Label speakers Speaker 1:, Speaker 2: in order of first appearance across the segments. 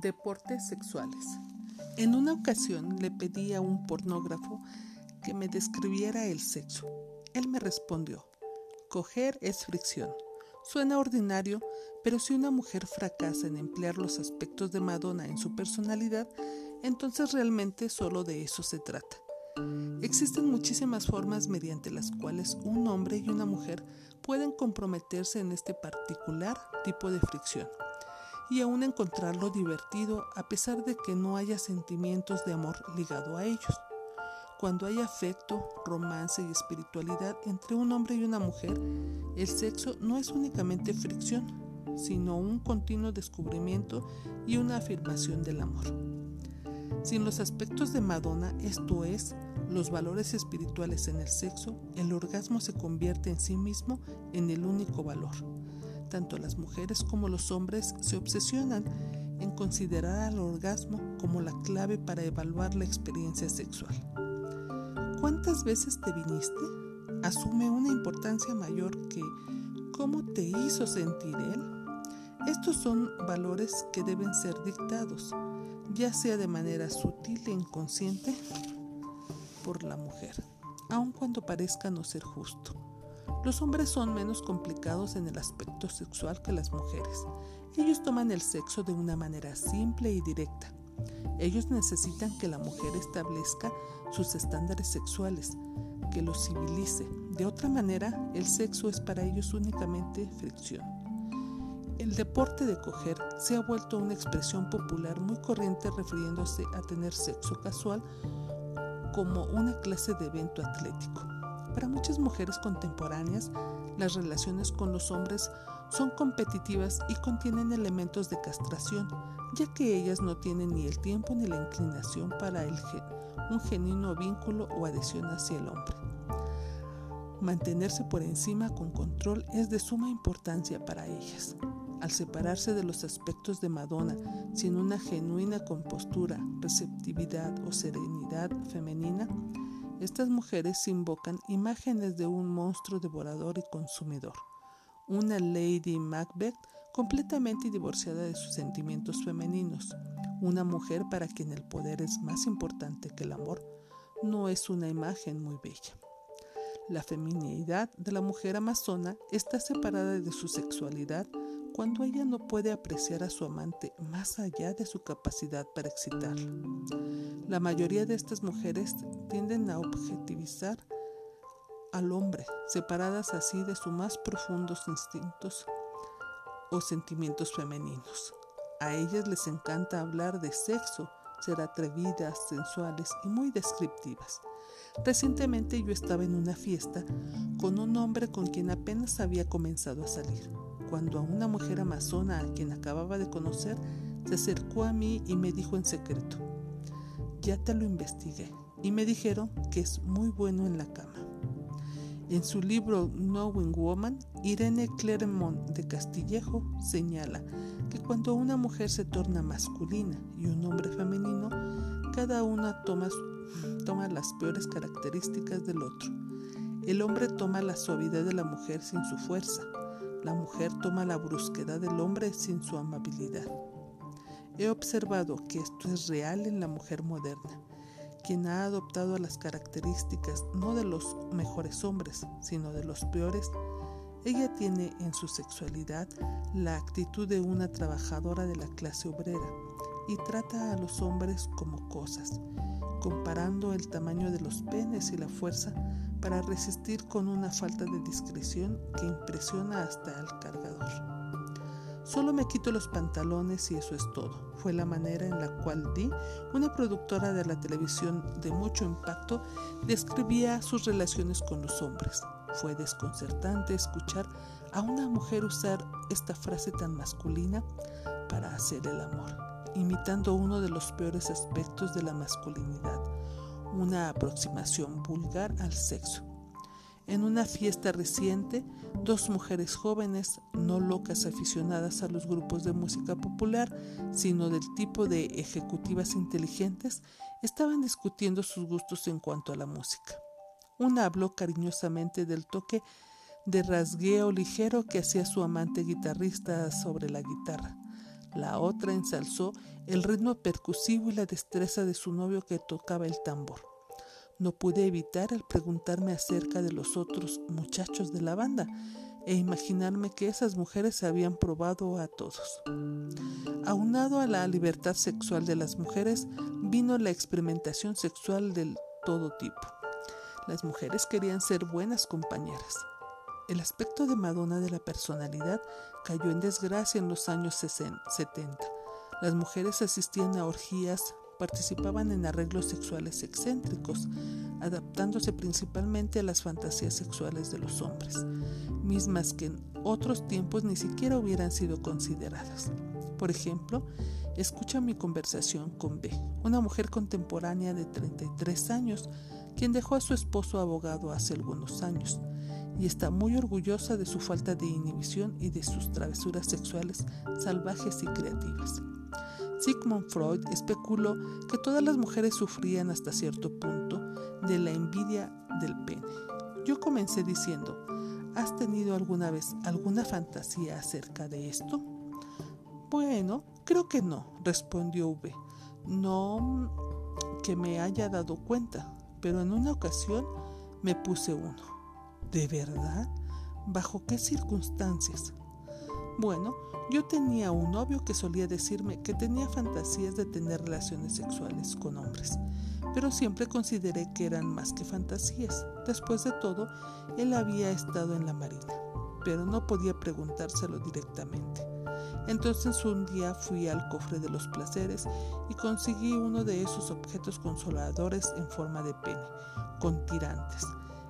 Speaker 1: Deportes sexuales. En una ocasión le pedí a un pornógrafo que me describiera el sexo. Él me respondió, coger es fricción. Suena ordinario, pero si una mujer fracasa en emplear los aspectos de Madonna en su personalidad, entonces realmente solo de eso se trata. Existen muchísimas formas mediante las cuales un hombre y una mujer pueden comprometerse en este particular tipo de fricción y aún encontrarlo divertido a pesar de que no haya sentimientos de amor ligado a ellos. Cuando hay afecto, romance y espiritualidad entre un hombre y una mujer, el sexo no es únicamente fricción, sino un continuo descubrimiento y una afirmación del amor. Sin los aspectos de Madonna, esto es, los valores espirituales en el sexo, el orgasmo se convierte en sí mismo en el único valor tanto las mujeres como los hombres se obsesionan en considerar al orgasmo como la clave para evaluar la experiencia sexual. ¿Cuántas veces te viniste? Asume una importancia mayor que cómo te hizo sentir él. Estos son valores que deben ser dictados, ya sea de manera sutil e inconsciente, por la mujer, aun cuando parezca no ser justo. Los hombres son menos complicados en el aspecto sexual que las mujeres. Ellos toman el sexo de una manera simple y directa. Ellos necesitan que la mujer establezca sus estándares sexuales, que los civilice. De otra manera, el sexo es para ellos únicamente fricción. El deporte de coger se ha vuelto una expresión popular muy corriente refiriéndose a tener sexo casual como una clase de evento atlético. Para muchas mujeres contemporáneas, las relaciones con los hombres son competitivas y contienen elementos de castración, ya que ellas no tienen ni el tiempo ni la inclinación para el un genuino vínculo o adhesión hacia el hombre. Mantenerse por encima con control es de suma importancia para ellas. Al separarse de los aspectos de Madonna sin una genuina compostura, receptividad o serenidad femenina, estas mujeres invocan imágenes de un monstruo devorador y consumidor, una Lady Macbeth completamente divorciada de sus sentimientos femeninos, una mujer para quien el poder es más importante que el amor, no es una imagen muy bella. La feminidad de la mujer amazona está separada de su sexualidad cuando ella no puede apreciar a su amante más allá de su capacidad para excitarla. La mayoría de estas mujeres tienden a objetivizar al hombre, separadas así de sus más profundos instintos o sentimientos femeninos. A ellas les encanta hablar de sexo, ser atrevidas, sensuales y muy descriptivas. Recientemente yo estaba en una fiesta con un hombre con quien apenas había comenzado a salir cuando a una mujer amazona a quien acababa de conocer se acercó a mí y me dijo en secreto, ya te lo investigué y me dijeron que es muy bueno en la cama. En su libro Knowing Woman, Irene Clermont de Castillejo señala que cuando una mujer se torna masculina y un hombre femenino, cada una toma, toma las peores características del otro. El hombre toma la suavidad de la mujer sin su fuerza, la mujer toma la brusquedad del hombre sin su amabilidad. He observado que esto es real en la mujer moderna, quien ha adoptado las características no de los mejores hombres, sino de los peores. Ella tiene en su sexualidad la actitud de una trabajadora de la clase obrera y trata a los hombres como cosas, comparando el tamaño de los penes y la fuerza para resistir con una falta de discreción que impresiona hasta al cargador. Solo me quito los pantalones y eso es todo. Fue la manera en la cual Dee, una productora de la televisión de mucho impacto, describía sus relaciones con los hombres. Fue desconcertante escuchar a una mujer usar esta frase tan masculina para hacer el amor, imitando uno de los peores aspectos de la masculinidad, una aproximación vulgar al sexo. En una fiesta reciente, dos mujeres jóvenes, no locas aficionadas a los grupos de música popular, sino del tipo de ejecutivas inteligentes, estaban discutiendo sus gustos en cuanto a la música. Una habló cariñosamente del toque de rasgueo ligero que hacía su amante guitarrista sobre la guitarra. La otra ensalzó el ritmo percusivo y la destreza de su novio que tocaba el tambor. No pude evitar el preguntarme acerca de los otros muchachos de la banda e imaginarme que esas mujeres habían probado a todos. Aunado a la libertad sexual de las mujeres, vino la experimentación sexual del todo tipo. Las mujeres querían ser buenas compañeras. El aspecto de Madonna de la personalidad cayó en desgracia en los años 70. Las mujeres asistían a orgías, participaban en arreglos sexuales excéntricos, adaptándose principalmente a las fantasías sexuales de los hombres, mismas que en otros tiempos ni siquiera hubieran sido consideradas. Por ejemplo, escucha mi conversación con B, una mujer contemporánea de 33 años, quien dejó a su esposo abogado hace algunos años y está muy orgullosa de su falta de inhibición y de sus travesuras sexuales salvajes y creativas. Sigmund Freud especuló que todas las mujeres sufrían hasta cierto punto de la envidia del pene. Yo comencé diciendo, ¿has tenido alguna vez alguna fantasía acerca de esto? Bueno, creo que no, respondió V. No que me haya dado cuenta, pero en una ocasión me puse uno. ¿De verdad? ¿Bajo qué circunstancias? Bueno, yo tenía un novio que solía decirme que tenía fantasías de tener relaciones sexuales con hombres, pero siempre consideré que eran más que fantasías. Después de todo, él había estado en la marina, pero no podía preguntárselo directamente. Entonces un día fui al cofre de los placeres y conseguí uno de esos objetos consoladores en forma de pene, con tirantes.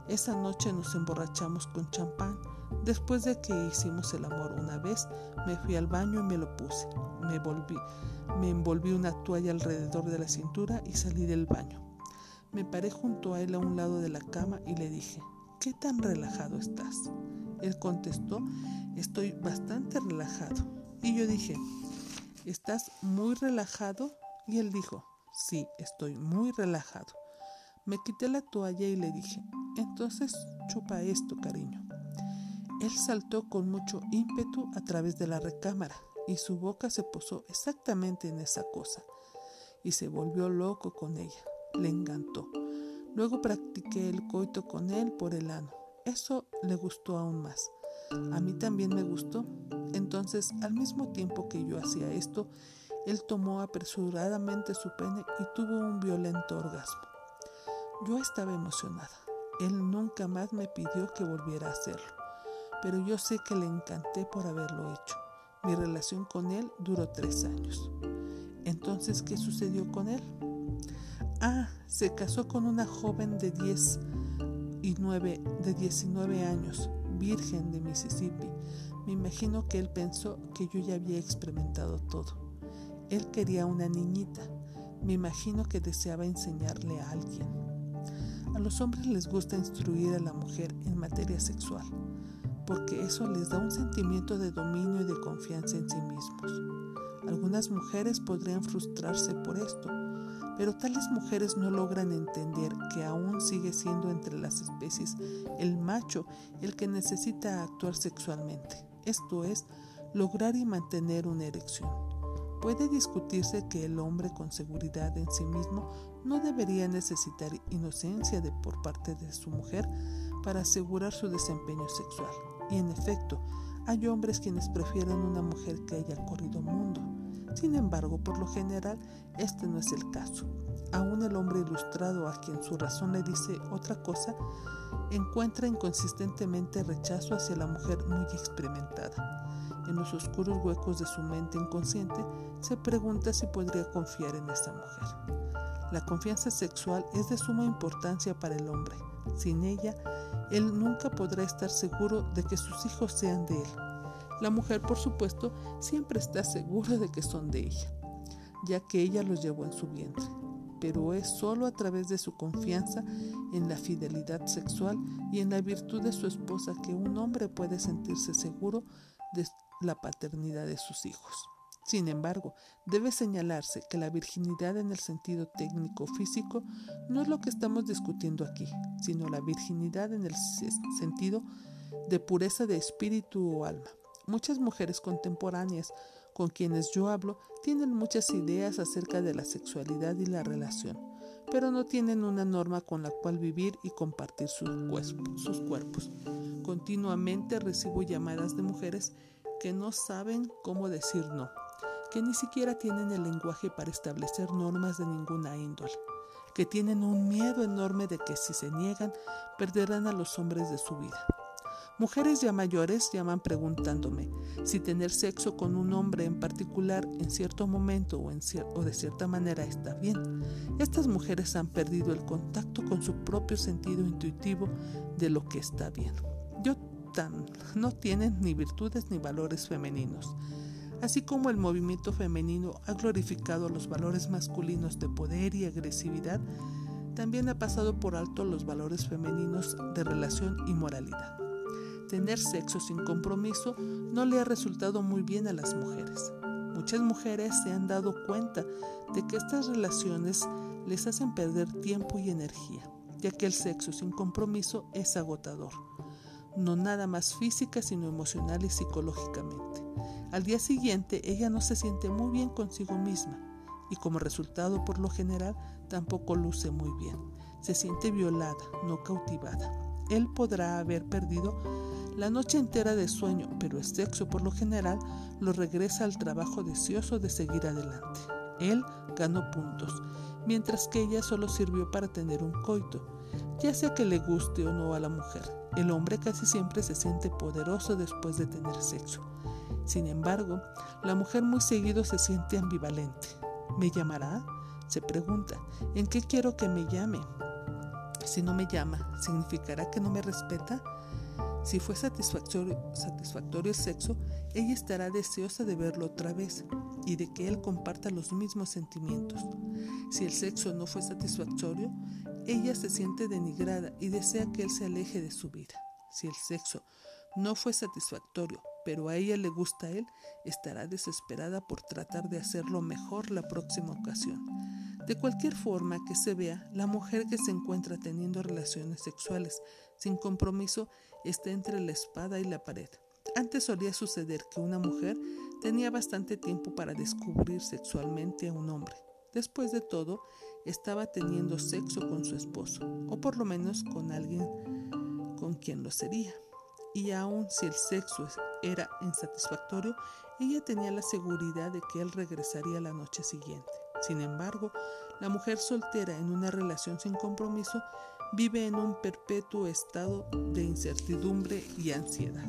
Speaker 1: Esa noche nos emborrachamos con champán Después de que hicimos el amor una vez, me fui al baño y me lo puse. Me volví, me envolví una toalla alrededor de la cintura y salí del baño. Me paré junto a él a un lado de la cama y le dije, ¿qué tan relajado estás? Él contestó, estoy bastante relajado. Y yo dije, ¿estás muy relajado? Y él dijo, sí, estoy muy relajado. Me quité la toalla y le dije, entonces chupa esto, cariño. Él saltó con mucho ímpetu a través de la recámara y su boca se posó exactamente en esa cosa y se volvió loco con ella. Le encantó. Luego practiqué el coito con él por el ano. Eso le gustó aún más. A mí también me gustó. Entonces, al mismo tiempo que yo hacía esto, él tomó apresuradamente su pene y tuvo un violento orgasmo. Yo estaba emocionada. Él nunca más me pidió que volviera a hacerlo pero yo sé que le encanté por haberlo hecho. Mi relación con él duró tres años. Entonces, ¿qué sucedió con él? Ah, se casó con una joven de 10 y 9, de 19 años, virgen de Mississippi. Me imagino que él pensó que yo ya había experimentado todo. Él quería una niñita. Me imagino que deseaba enseñarle a alguien. A los hombres les gusta instruir a la mujer en materia sexual porque eso les da un sentimiento de dominio y de confianza en sí mismos. Algunas mujeres podrían frustrarse por esto, pero tales mujeres no logran entender que aún sigue siendo entre las especies el macho el que necesita actuar sexualmente, esto es, lograr y mantener una erección. Puede discutirse que el hombre con seguridad en sí mismo no debería necesitar inocencia de por parte de su mujer para asegurar su desempeño sexual. Y en efecto, hay hombres quienes prefieren una mujer que haya corrido mundo. Sin embargo, por lo general, este no es el caso. Aún el hombre ilustrado a quien su razón le dice otra cosa, encuentra inconsistentemente rechazo hacia la mujer muy experimentada. En los oscuros huecos de su mente inconsciente, se pregunta si podría confiar en esa mujer. La confianza sexual es de suma importancia para el hombre. Sin ella, él nunca podrá estar seguro de que sus hijos sean de él. La mujer, por supuesto, siempre está segura de que son de ella, ya que ella los llevó en su vientre. Pero es solo a través de su confianza en la fidelidad sexual y en la virtud de su esposa que un hombre puede sentirse seguro de la paternidad de sus hijos. Sin embargo, debe señalarse que la virginidad en el sentido técnico físico no es lo que estamos discutiendo aquí, sino la virginidad en el sentido de pureza de espíritu o alma. Muchas mujeres contemporáneas con quienes yo hablo tienen muchas ideas acerca de la sexualidad y la relación, pero no tienen una norma con la cual vivir y compartir sus, sus cuerpos. Continuamente recibo llamadas de mujeres que no saben cómo decir no, que ni siquiera tienen el lenguaje para establecer normas de ninguna índole, que tienen un miedo enorme de que si se niegan perderán a los hombres de su vida. Mujeres ya mayores llaman preguntándome si tener sexo con un hombre en particular en cierto momento o, de cierta manera está bien. Estas mujeres han perdido el contacto con su propio sentido intuitivo de lo que está bien. Yo tan, no tienen ni virtudes ni valores femeninos. Así como el movimiento femenino ha glorificado los valores masculinos de poder y agresividad, también ha pasado por alto los valores femeninos de relación y moralidad. Tener sexo sin compromiso no le ha resultado muy bien a las mujeres. Muchas mujeres se han dado cuenta de que estas relaciones les hacen perder tiempo y energía, ya que el sexo sin compromiso es agotador, no nada más física sino emocional y psicológicamente. Al día siguiente ella no se siente muy bien consigo misma y como resultado por lo general tampoco luce muy bien. Se siente violada, no cautivada. Él podrá haber perdido la noche entera de sueño, pero el sexo por lo general lo regresa al trabajo deseoso de seguir adelante. Él ganó puntos, mientras que ella solo sirvió para tener un coito, ya sea que le guste o no a la mujer. El hombre casi siempre se siente poderoso después de tener sexo. Sin embargo, la mujer muy seguido se siente ambivalente. ¿Me llamará? Se pregunta, ¿en qué quiero que me llame? Si no me llama, ¿significará que no me respeta? Si fue satisfactorio, satisfactorio el sexo, ella estará deseosa de verlo otra vez y de que él comparta los mismos sentimientos. Si el sexo no fue satisfactorio, ella se siente denigrada y desea que él se aleje de su vida. Si el sexo no fue satisfactorio, pero a ella le gusta él, estará desesperada por tratar de hacerlo mejor la próxima ocasión. De cualquier forma que se vea, la mujer que se encuentra teniendo relaciones sexuales sin compromiso está entre la espada y la pared. Antes solía suceder que una mujer tenía bastante tiempo para descubrir sexualmente a un hombre. Después de todo, estaba teniendo sexo con su esposo, o por lo menos con alguien con quien lo sería. Y aun si el sexo era insatisfactorio, ella tenía la seguridad de que él regresaría la noche siguiente. Sin embargo, la mujer soltera en una relación sin compromiso vive en un perpetuo estado de incertidumbre y ansiedad.